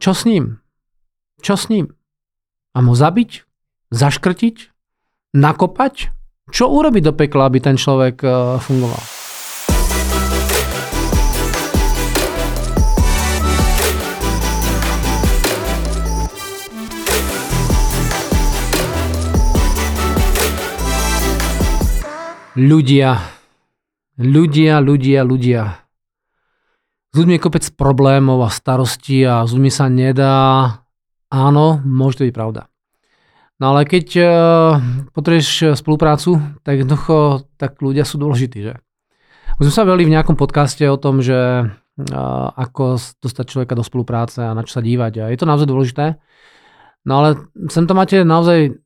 Čo s ním? Čo s ním? Mám ho zabiť? Zaškrtiť? Nakopať? Čo urobiť do pekla, aby ten človek e, fungoval? Ľudia. Ľudia, ľudia, ľudia. S ľuďmi je kopec problémov a starostí a s ľuďmi sa nedá. Áno, môže to byť pravda. No ale keď uh, potrebuješ spoluprácu, tak jednoducho tak ľudia sú dôležití, že? Už sme sa veľmi v nejakom podcaste o tom, že uh, ako dostať človeka do spolupráce a na čo sa dívať. A je to naozaj dôležité. No ale sem to máte naozaj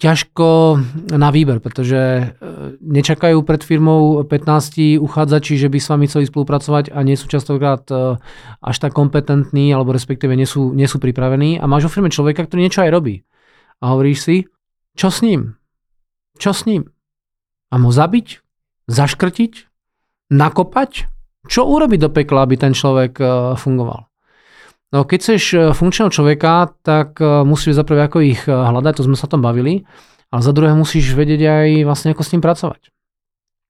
ťažko na výber, pretože e, nečakajú pred firmou 15 uchádzači, že by s vami chceli spolupracovať a nie sú častokrát e, až tak kompetentní, alebo respektíve nie sú, nie sú pripravení a máš vo firme človeka, ktorý niečo aj robí. A hovoríš si, čo s ním? Čo s ním? Mám ho zabiť? Zaškrtiť? Nakopať? Čo urobiť do pekla, aby ten človek e, fungoval? No keď chceš e, funkčného človeka, tak e, musíš zaprvé ako ich e, hľadať, to sme sa tom bavili, ale za druhé musíš vedieť aj vlastne ako s ním pracovať.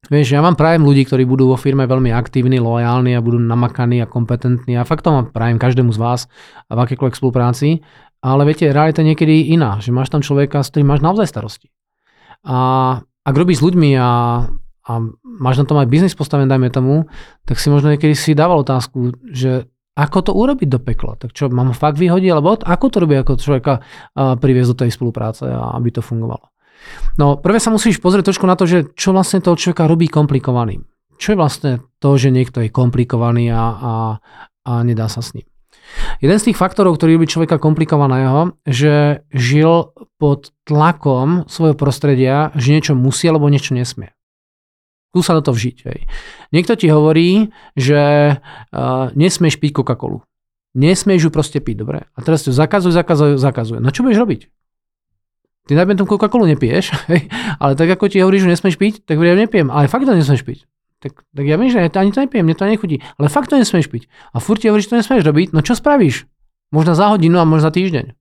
Vieš, ja mám prajem ľudí, ktorí budú vo firme veľmi aktívni, lojálni a budú namakaní a kompetentní a fakt to mám prajem každému z vás v akékoľvek spolupráci, ale viete, realita je niekedy iná, že máš tam človeka, s ktorým máš naozaj starosti. A ak robíš s ľuďmi a, a máš na tom aj biznis postavený, dajme tomu, tak si možno niekedy si dával otázku, že ako to urobiť do pekla? Tak čo, mám fakt vyhodiť? Alebo ako to robí ako človeka priviesť do tej spolupráce, aby to fungovalo? No, prvé sa musíš pozrieť trošku na to, že čo vlastne toho človeka robí komplikovaným. Čo je vlastne to, že niekto je komplikovaný a, a, a nedá sa s ním. Jeden z tých faktorov, ktorý robí človeka komplikovaného, že žil pod tlakom svojho prostredia, že niečo musí alebo niečo nesmie. Skús sa do toho vžiť. Hej. Niekto ti hovorí, že uh, nesmieš piť Coca-Colu. Nesmieš ju proste piť, dobre? A teraz to zakazuj, zakazuj, zakazuje. No čo budeš robiť? Ty najmä tú Coca-Colu nepiješ, hej? ale tak ako ti hovorí, že nesmieš piť, tak ja nepijem, ale fakt to nesmieš piť. Tak, tak ja viem, že ani to nepijem, mne to nechutí, ale fakt to nesmieš piť. A furt ti hovorí, že to nesmieš robiť, no čo spravíš? Možno za hodinu a možno za týždeň.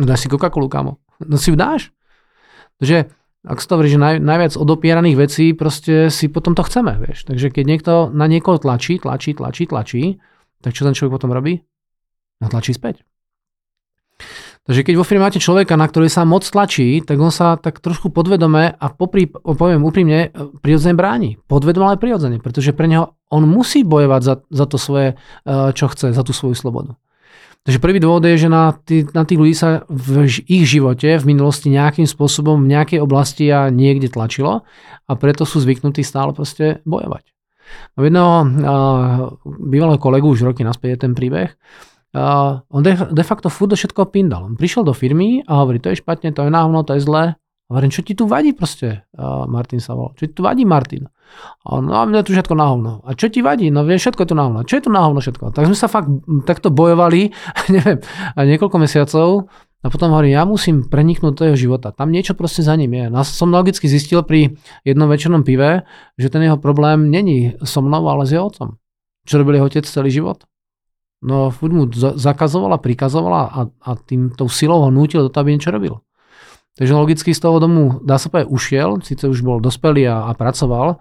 No dáš si Coca-Colu, kámo. No si ju dáš. Takže ak sa to hovorí, že naj, najviac odopieraných vecí proste si potom to chceme, vieš. Takže keď niekto na niekoho tlačí, tlačí, tlačí, tlačí, tak čo ten človek potom robí? No tlačí späť. Takže keď vo firme máte človeka, na ktorý sa moc tlačí, tak on sa tak trošku podvedome a popri, poviem úprimne, prirodzene bráni. Podvedome, ale prirodzene, pretože pre neho on musí bojovať za, za to svoje, eh, čo chce, za tú svoju slobodu. Takže prvý dôvod je, že na, tý, na tých ľudí sa v ich živote v minulosti nejakým spôsobom v nejakej oblasti a niekde tlačilo a preto sú zvyknutí stále proste bojovať. Mám jedného uh, bývalého kolegu, už roky naspäť je ten príbeh, uh, on de, de facto furt do všetko pindal. On prišiel do firmy a hovorí, to je špatne, to je náhno, to je zlé. Hovorím, čo ti tu vadí proste? Martin sa volal. Čo ti tu vadí, Martin? A on, no a mne tu všetko na hovno. A čo ti vadí? No vieš, všetko je tu na hovno. Čo je tu na hovno všetko? Tak sme sa fakt takto bojovali, neviem, niekoľko mesiacov. A potom hovorím, ja musím preniknúť do jeho života. Tam niečo proste za ním je. No som logicky zistil pri jednom večernom pive, že ten jeho problém není so mnou, ale s jeho otcom. Čo robil jeho otec celý život? No, furt mu zakazovala, prikazovala a, a tým tou silou ho nútil do toho, aby niečo robil. Takže logicky z toho domu, dá sa povedať, ušiel, síce už bol dospelý a, a pracoval,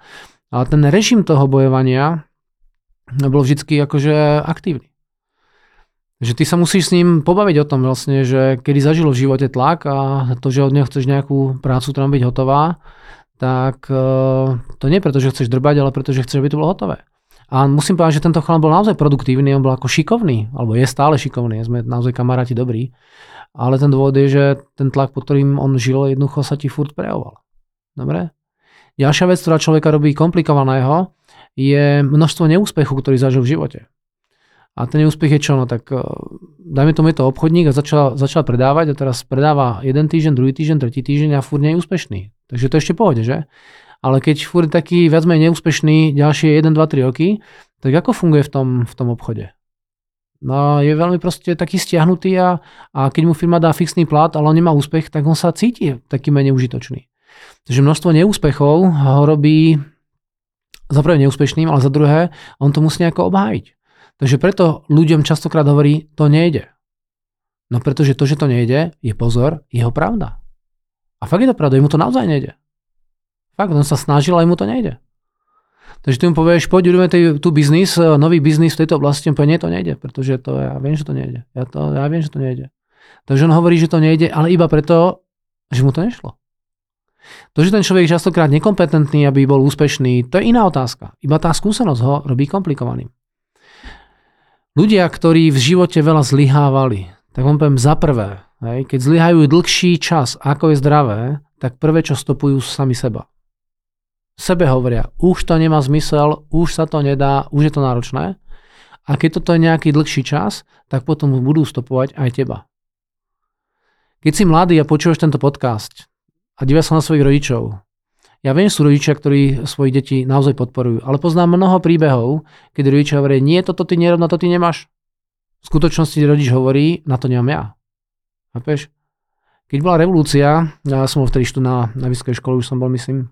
ale ten režim toho bojovania bol vždy akože aktívny. Že ty sa musíš s ním pobaviť o tom vlastne, že kedy zažil v živote tlak a to, že od neho chceš nejakú prácu, ktorá byť hotová, tak e, to nie preto, že chceš drbať, ale preto, že chceš, aby to bolo hotové. A musím povedať, že tento chlap bol naozaj produktívny, on bol ako šikovný, alebo je stále šikovný, sme naozaj kamaráti dobrí ale ten dôvod je, že ten tlak, pod ktorým on žil, jednoducho sa ti furt prejavoval. Dobre? Ďalšia vec, ktorá človeka robí komplikovaného, je množstvo neúspechu, ktorý zažil v živote. A ten neúspech je čo? No tak eh, dajme tomu je to obchodník a začal, začal predávať a teraz predáva jeden týždeň, druhý týždeň, tretí týždeň a furt nie je úspešný. Takže to ešte pohode, že? Ale keď furt taký viac menej neúspešný ďalšie 1, 2, 3 roky, tak ako funguje v tom, v tom obchode? No, je veľmi proste taký stiahnutý a, a keď mu firma dá fixný plat, ale on nemá úspech, tak on sa cíti taký menej užitočný. Takže množstvo neúspechov ho robí za prvé neúspešným, ale za druhé, on to musí nejako obhájiť. Takže preto ľuďom častokrát hovorí, to nejde. No pretože to, že to nejde, je pozor, jeho pravda. A fakt je to pravda, mu to naozaj nejde. Fakt, on sa snažil, ale mu to nejde. Takže ty mu povieš, poď urobíme tu biznis, nový biznis v tejto oblasti, on povie, nie, to nejde, pretože to, ja viem, že to nejde. Ja, to, ja viem, že to nejde. Takže on hovorí, že to nejde, ale iba preto, že mu to nešlo. To, že ten človek je častokrát nekompetentný, aby bol úspešný, to je iná otázka. Iba tá skúsenosť ho robí komplikovaným. Ľudia, ktorí v živote veľa zlyhávali, tak vám poviem za prvé, keď zlyhajú dlhší čas, ako je zdravé, tak prvé, čo stopujú, sú sami seba. Sebe hovoria, už to nemá zmysel, už sa to nedá, už je to náročné. A keď toto je nejaký dlhší čas, tak potom budú stopovať aj teba. Keď si mladý a počúvaš tento podcast, a divia sa na svojich rodičov. Ja viem, sú rodičia, ktorí svojich detí naozaj podporujú, ale poznám mnoho príbehov, keď rodičia hovoria, nie, toto ty nerob, na to ty nemáš. V skutočnosti rodič hovorí, na to nemám ja. Chápeš? Keď bola revolúcia, ja som bol vtedy na, na vysokej škole, už som bol, myslím,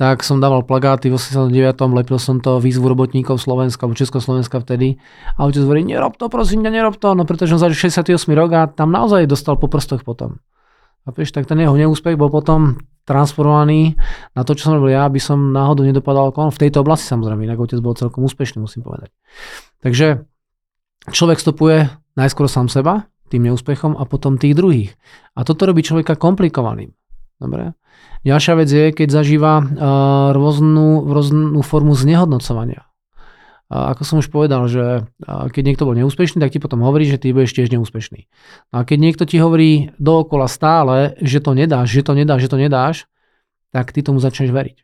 tak som dával plagáty v 89. lepil som to výzvu robotníkov Slovenska alebo Československa vtedy. A otec hovorí, nerob to, prosím ťa, nerob to, no pretože on zažil 68 rok a tam naozaj dostal po prstoch potom. A vieš, tak ten jeho neúspech bol potom transformovaný na to, čo som robil ja, aby som náhodou nedopadal kon. V tejto oblasti samozrejme, inak otec bol celkom úspešný, musím povedať. Takže človek stopuje najskôr sám seba, tým neúspechom a potom tých druhých. A toto robí človeka komplikovaným. Dobre? Ďalšia vec je, keď zažíva uh, rôznu, rôznu formu znehodnocovania. A ako som už povedal, že keď niekto bol neúspešný, tak ti potom hovorí, že ty budeš tiež neúspešný. No a keď niekto ti hovorí dookola stále, že to nedáš, že to nedáš, že to nedáš, tak ty tomu začneš veriť.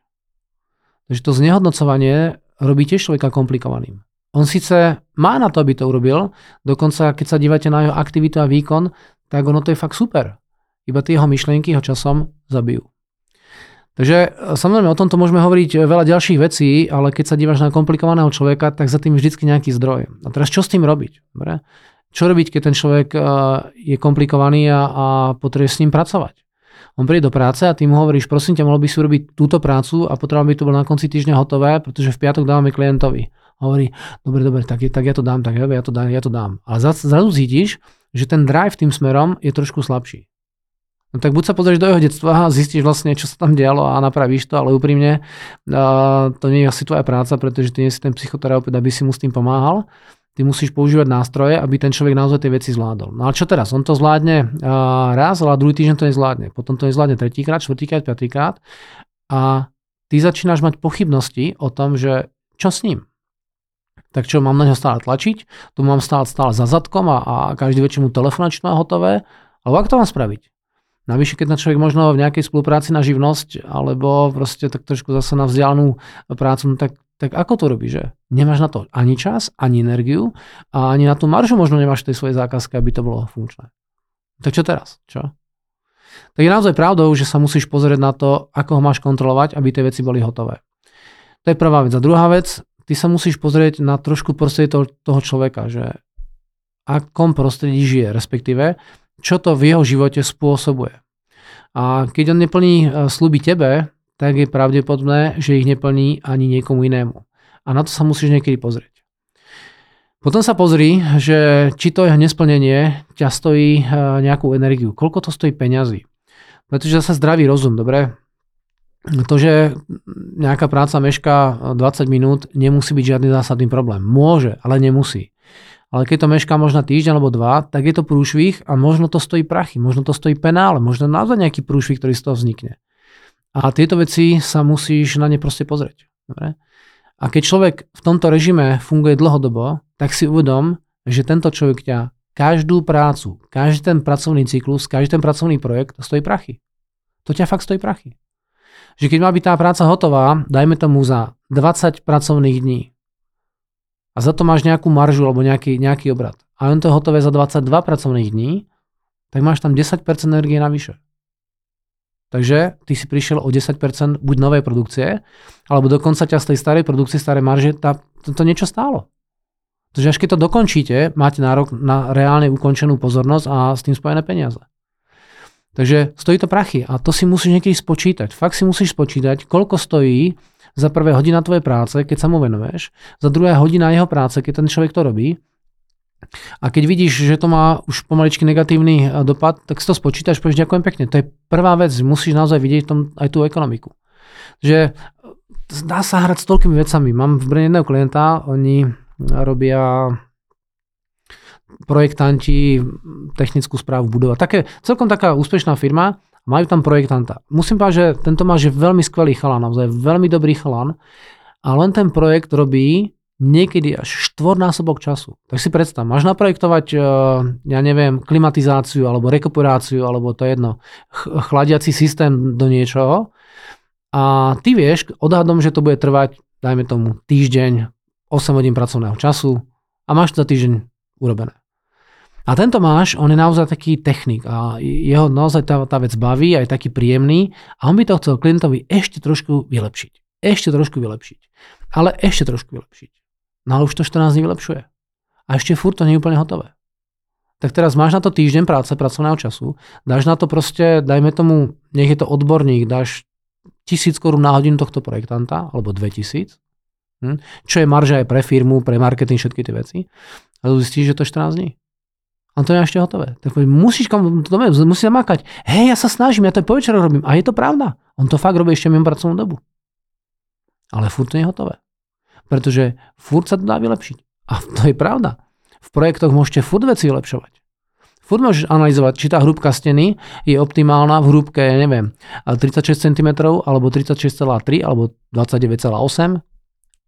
Takže to znehodnocovanie robí tiež človeka komplikovaným. On síce má na to, aby to urobil, dokonca keď sa dívate na jeho aktivitu a výkon, tak ono to je fakt super. Iba tie jeho myšlienky ho časom zabijú. Takže e, samozrejme o tomto môžeme hovoriť e, veľa ďalších vecí, ale keď sa dívaš na komplikovaného človeka, tak za tým je vždy nejaký zdroj. A teraz čo s tým robiť? Dobre? Čo robiť, keď ten človek e, je komplikovaný a, a potrebuje s ním pracovať? On príde do práce a ty mu hovoríš, prosím ťa, mohol by si urobiť túto prácu a potreboval by to bolo na konci týždňa hotové, pretože v piatok dávame klientovi. Hovorí, dobre, dobre, tak, tak ja to dám, tak ja to dám, ja to dám. A zrazu cítiš, že ten drive tým smerom je trošku slabší. No tak buď sa pozrieš do jeho detstva a zistíš vlastne, čo sa tam dialo a napravíš to, ale úprimne to nie je asi tvoja práca, pretože ty nie si ten psychoterapeut, aby si mu s tým pomáhal. Ty musíš používať nástroje, aby ten človek naozaj tie veci zvládol. No ale čo teraz? On to zvládne raz, ale druhý týždeň to nezvládne. Potom to nezvládne tretíkrát, štvrtýkrát, piatýkrát. A ty začínaš mať pochybnosti o tom, že čo s ním? Tak čo, mám na ňo stále tlačiť? Tu mám stále, stále za zadkom a, a každý večer mu telefonať, čo hotové? Alebo ako to mám spraviť? Navyše, keď na človek možno v nejakej spolupráci na živnosť, alebo proste tak trošku zase na vzdialenú prácu, no tak, tak ako to robíš, že? Nemáš na to ani čas, ani energiu a ani na tú maržu možno nemáš tej svojej zákazke, aby to bolo funkčné. Tak čo teraz? Čo? Tak je naozaj pravdou, že sa musíš pozrieť na to, ako ho máš kontrolovať, aby tie veci boli hotové. To je prvá vec. A druhá vec, ty sa musíš pozrieť na trošku prostredie toho, toho človeka, že akom prostredí žije, respektíve čo to v jeho živote spôsobuje. A keď on neplní e, sluby tebe, tak je pravdepodobné, že ich neplní ani niekomu inému. A na to sa musíš niekedy pozrieť. Potom sa pozri, že či to jeho nesplnenie ťa stojí e, nejakú energiu. Koľko to stojí peňazí. Pretože zase zdravý rozum, dobre? To, že nejaká práca mešká 20 minút, nemusí byť žiadny zásadný problém. Môže, ale nemusí. Ale keď to mešká možno týždeň alebo dva, tak je to prúšvih a možno to stojí prachy, možno to stojí penále, možno naozaj nejaký prúšvih, ktorý z toho vznikne. A tieto veci sa musíš na ne proste pozrieť. Dobre? A keď človek v tomto režime funguje dlhodobo, tak si uvedom, že tento človek ťa každú prácu, každý ten pracovný cyklus, každý ten pracovný projekt stojí prachy. To ťa fakt stojí prachy. Že keď má byť tá práca hotová, dajme tomu za 20 pracovných dní, a za to máš nejakú maržu alebo nejaký, nejaký obrad a on to je hotové za 22 pracovných dní, tak máš tam 10% energie navyše. Takže ty si prišiel o 10% buď novej produkcie, alebo dokonca ťa z tej starej produkcie, starej marže, tá, to, to niečo stálo. Takže až keď to dokončíte, máte nárok na reálne ukončenú pozornosť a s tým spojené peniaze. Takže stojí to prachy a to si musíš niekedy spočítať. Fakt si musíš spočítať, koľko stojí za prvé hodina tvojej práce, keď sa mu venuješ, za druhé hodina jeho práce, keď ten človek to robí. A keď vidíš, že to má už pomaličky negatívny e, dopad, tak si to spočítaš, povieš ďakujem pekne. To je prvá vec, musíš naozaj vidieť tom aj tú ekonomiku. Že e, dá sa hrať s toľkými vecami. Mám v Brne jedného klienta, oni robia projektanti technickú správu budova. Také, celkom taká úspešná firma, majú tam projektanta. Musím povedať, že tento máš je veľmi skvelý chalan, naozaj veľmi dobrý chalan a len ten projekt robí niekedy až štvornásobok času. Tak si predstav, máš naprojektovať, eh, ja neviem, klimatizáciu alebo rekuperáciu, alebo to je jedno, chladiaci systém do niečoho a ty vieš odhadom, že to bude trvať, dajme tomu, týždeň, 8 hodín pracovného času a máš to za týždeň urobené. A tento máš, on je naozaj taký technik a jeho naozaj tá, tá vec baví a je taký príjemný a on by to chcel klientovi ešte trošku vylepšiť. Ešte trošku vylepšiť. Ale ešte trošku vylepšiť. No ale už to 14 dní vylepšuje. A ešte furt to nie je úplne hotové. Tak teraz máš na to týždeň práce, pracovného času, dáš na to proste, dajme tomu, nech je to odborník, dáš tisíc korún na hodinu tohto projektanta, alebo 2000, hm? čo je marža aj pre firmu, pre marketing, všetky tie veci. A zistíš, že to je 14 dní. A to ešte hotové. Tak musíš kam, to musíš zamakať. Hej, ja sa snažím, ja to po večer robím. A je to pravda. On to fakt robí ešte mimo pracovnú dobu. Ale furt to nie je hotové. Pretože furt sa to dá vylepšiť. A to je pravda. V projektoch môžete furt veci vylepšovať. Furt môžeš analyzovať, či tá hrúbka steny je optimálna v hrúbke, neviem, 36 cm, alebo 36,3, alebo 29,8.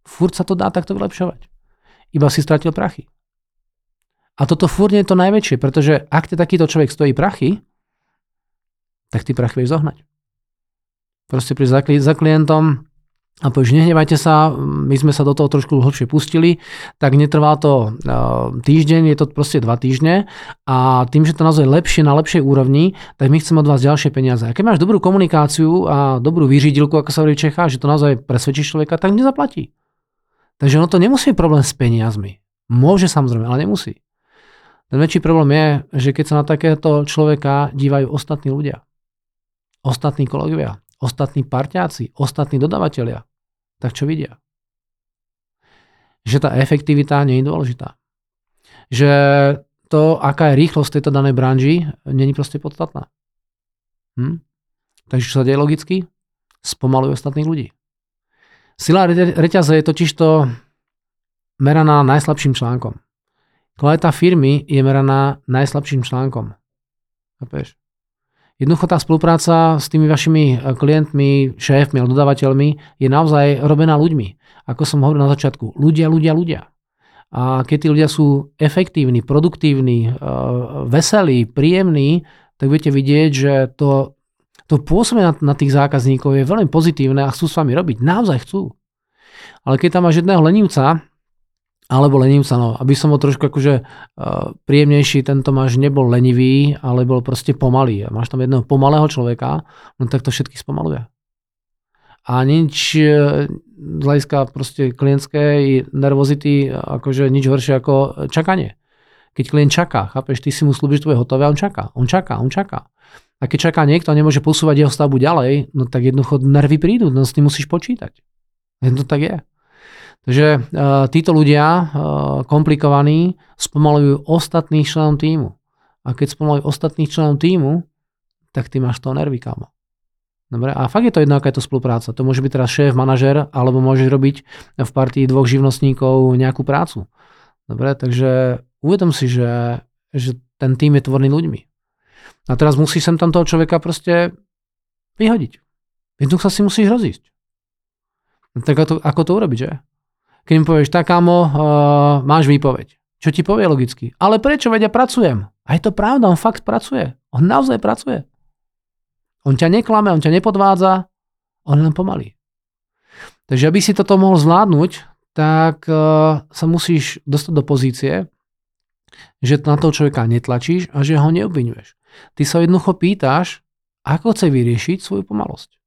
Furt sa to dá takto vylepšovať. Iba si stratil prachy. A toto furt je to najväčšie, pretože ak te takýto človek stojí prachy, tak ty prachy vieš zohnať. Proste pri za, za klientom a povieš, nehnevajte sa, my sme sa do toho trošku hlbšie pustili, tak netrvá to týždeň, je to proste dva týždne a tým, že to naozaj lepšie na lepšej úrovni, tak my chceme od vás ďalšie peniaze. A keď máš dobrú komunikáciu a dobrú vyřídilku, ako sa hovorí v Čechách, že to naozaj presvedčíš človeka, tak nezaplatí. Takže ono to nemusí problém s peniazmi. Môže samozrejme, ale nemusí. Ten väčší problém je, že keď sa na takéto človeka dívajú ostatní ľudia, ostatní kolegovia, ostatní parťáci, ostatní dodavatelia, tak čo vidia? Že tá efektivita nie je dôležitá. Že to, aká je rýchlosť tejto danej branži, není proste podstatná. Hm? Takže čo sa deje logicky? Spomalujú ostatných ľudí. Sila reťaze je totižto meraná najslabším článkom. Kvalita firmy je meraná najslabším článkom. Chápeš? Jednoducho tá spolupráca s tými vašimi eh, klientmi, šéfmi alebo dodávateľmi je naozaj robená ľuďmi. Ako som hovoril na začiatku, ľudia, ľudia, ľudia. A keď tí ľudia sú efektívni, produktívni, eh, veselí, príjemní, tak budete vidieť, že to, to pôsobenie na, na tých zákazníkov je veľmi pozitívne a chcú s vami robiť. Naozaj chcú. Ale keď tam máš jedného lenivca, alebo lenivca, no, aby som bol trošku akože uh, príjemnejší, tento máš nebol lenivý, ale bol proste pomalý. A máš tam jedného pomalého človeka, no tak to všetky spomaluje. A nič uh, z hľadiska proste klientskej nervozity, akože nič horšie ako čakanie. Keď klient čaká, chápeš, ty si mu slúbiš, že to je hotové on čaká, on čaká, on čaká. A keď čaká niekto a nemôže posúvať jeho stavbu ďalej, no tak jednoducho nervy prídu, no s tým musíš počítať. Jedno tak je. Takže uh, títo ľudia, uh, komplikovaní, spomalujú ostatných členov týmu. A keď spomalujú ostatných členov týmu, tak ty máš to nervy, kámo. Dobre, a fakt je to jedno, aká je to spolupráca. To môže byť teraz šéf, manažer, alebo môžeš robiť v partii dvoch živnostníkov nejakú prácu. Dobre, takže uvedom si, že, že ten tým je tvorný ľuďmi. A teraz musíš sem tam toho človeka proste vyhodiť. Jednoducho sa si musíš rozísť. Tak ako to, ako to urobiť, že? Keď mi povieš, tak kámo, uh, máš výpoveď. Čo ti povie logicky? Ale prečo, veď ja pracujem. A je to pravda, on fakt pracuje. On naozaj pracuje. On ťa neklame, on ťa nepodvádza, on len pomalý. Takže aby si toto mohol zvládnuť, tak uh, sa musíš dostať do pozície, že na toho človeka netlačíš a že ho neobvinuješ. Ty sa jednoducho pýtaš, ako chce vyriešiť svoju pomalosť.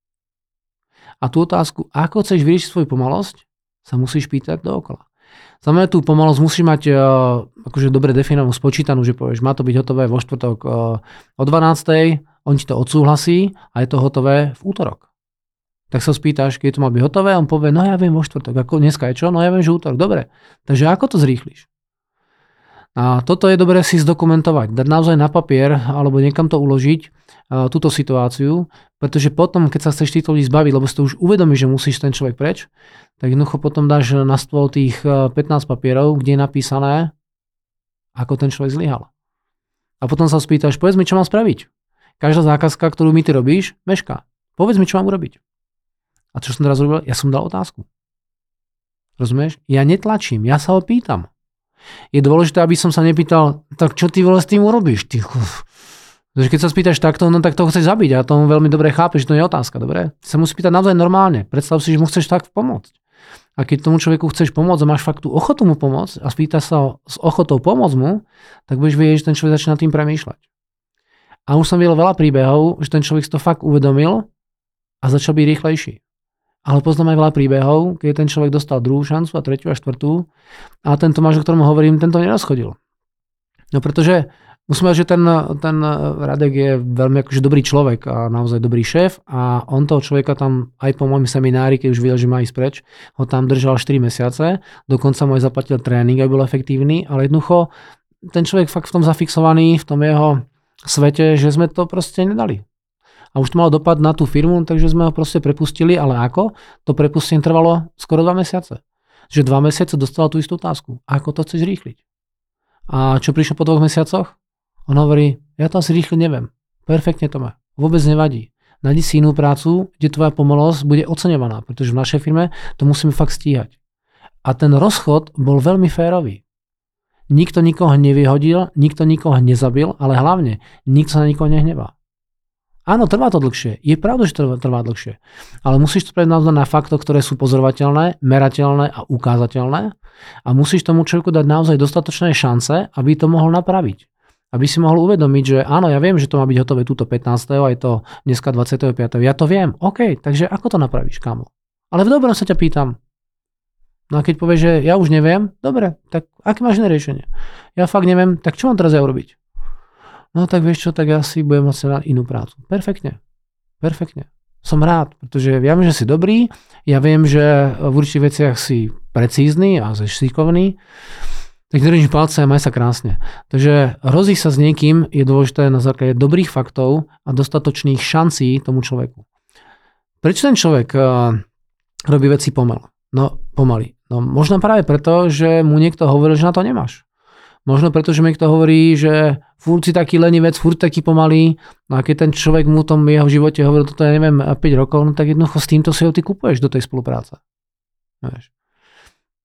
A tú otázku, ako chceš vyriešiť svoju pomalosť, sa musíš pýtať dookola. Znamená tú pomalosť musíš mať uh, akože dobre definovanú, spočítanú, že povieš, má to byť hotové vo štvrtok uh, o 12. On ti to odsúhlasí a je to hotové v útorok. tak sa spýtaš, keď to má byť hotové, on povie, no ja viem vo štvrtok, ako dneska je čo? No ja viem, že útorok, dobre. Takže ako to zrýchliš? A toto je dobré si zdokumentovať, dať naozaj na papier alebo niekam to uložiť, túto situáciu, pretože potom, keď sa chceš týchto ľudí zbaviť, lebo si to už uvedomíš, že musíš ten človek preč, tak jednoducho potom dáš na stôl tých 15 papierov, kde je napísané, ako ten človek zlyhal. A potom sa spýtaš, povedz mi, čo mám spraviť. Každá zákazka, ktorú mi ty robíš, mešká. Povedz mi, čo mám urobiť. A čo som teraz robil? Ja som dal otázku. Rozumieš? Ja netlačím, ja sa ho pýtam. Je dôležité, aby som sa nepýtal, tak čo ty vole s tým urobíš? Ty, Takže keď sa spýtaš takto, no tak to chceš zabiť a to veľmi dobre chápe, že to je otázka, dobre? Ty sa musí pýtať naozaj normálne. Predstav si, že mu chceš tak pomôcť. A keď tomu človeku chceš pomôcť a máš fakt tú ochotu mu pomôcť a spýta sa s ochotou pomôcť mu, tak budeš vedieť, že ten človek začína tým premýšľať. A už som videl veľa príbehov, že ten človek si to fakt uvedomil a začal byť rýchlejší. Ale poznám aj veľa príbehov, keď ten človek dostal druhú šancu a tretiu a štvrtú a tento máš, o ktorom hovorím, tento nerozchodil. No pretože musím že ten, ten Radek je veľmi akože dobrý človek a naozaj dobrý šéf a on toho človeka tam aj po môjom seminári, keď už videl, že má ísť preč, ho tam držal 4 mesiace, dokonca mu aj zaplatil tréning, aby bol efektívny, ale jednoducho ten človek fakt v tom zafixovaný, v tom jeho svete, že sme to proste nedali a už to malo dopad na tú firmu, takže sme ho proste prepustili, ale ako? To prepustenie trvalo skoro dva mesiace. Že dva mesiace dostal tú istú otázku. Ako to chceš rýchliť? A čo prišlo po dvoch mesiacoch? On hovorí, ja to asi rýchle neviem. Perfektne to má. Vôbec nevadí. Nájdi si inú prácu, kde tvoja pomalosť bude oceňovaná, pretože v našej firme to musíme fakt stíhať. A ten rozchod bol veľmi férový. Nikto nikoho nevyhodil, nikto nikoho nezabil, ale hlavne nikto sa na nikoho nehnevá. Áno, trvá to dlhšie. Je pravda, že trvá, trvá dlhšie. Ale musíš to naozaj na faktoch, ktoré sú pozorovateľné, merateľné a ukázateľné. A musíš tomu človeku dať naozaj dostatočné šance, aby to mohol napraviť. Aby si mohol uvedomiť, že áno, ja viem, že to má byť hotové túto 15. a je to dneska 25. Ja to viem. OK, takže ako to napravíš, kamo? Ale v dobrom sa ťa pýtam. No a keď povieš, že ja už neviem, dobre, tak aké máš riešenie? Ja fakt neviem, tak čo mám teraz ja urobiť? No tak vieš čo, tak ja si budem môcť na inú prácu. Perfektne. Perfektne. Som rád, pretože ja viem, že si dobrý, ja viem, že v určitých veciach si precízny a šikovný, tak držím palce a maj sa krásne. Takže rozísť sa s niekým je dôležité na základe dobrých faktov a dostatočných šancí tomu človeku. Prečo ten človek uh, robí veci pomaly? No, pomaly. No, možno práve preto, že mu niekto hovoril, že na to nemáš. Možno preto, že mi kto hovorí, že furt si taký lenivec, furt taký pomalý. No a keď ten človek mu tom jeho živote hovoril, toto ja neviem, 5 rokov, no tak jednoducho s týmto si ho ty kupuješ do tej spolupráce. Vieš.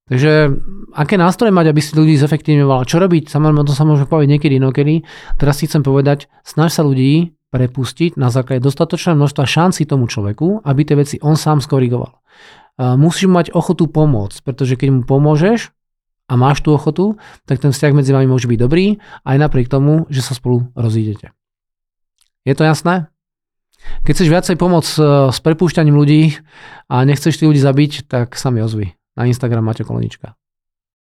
Takže aké nástroje mať, aby si ľudí zefektívňoval? Čo robiť? Samozrejme, to sa môže povedať niekedy inokedy. Teraz si chcem povedať, snaž sa ľudí prepustiť na základe dostatočného množstva šancí tomu človeku, aby tie veci on sám skorigoval. Musíš mať ochotu pomôcť, pretože keď mu pomôžeš, a máš tú ochotu, tak ten vzťah medzi vami môže byť dobrý aj napriek tomu, že sa spolu rozídete. Je to jasné? Keď chceš viacej pomôcť e, s prepúšťaním ľudí a nechceš tých ľudí zabiť, tak sa mi ozvi. Na Instagram máte kolonička.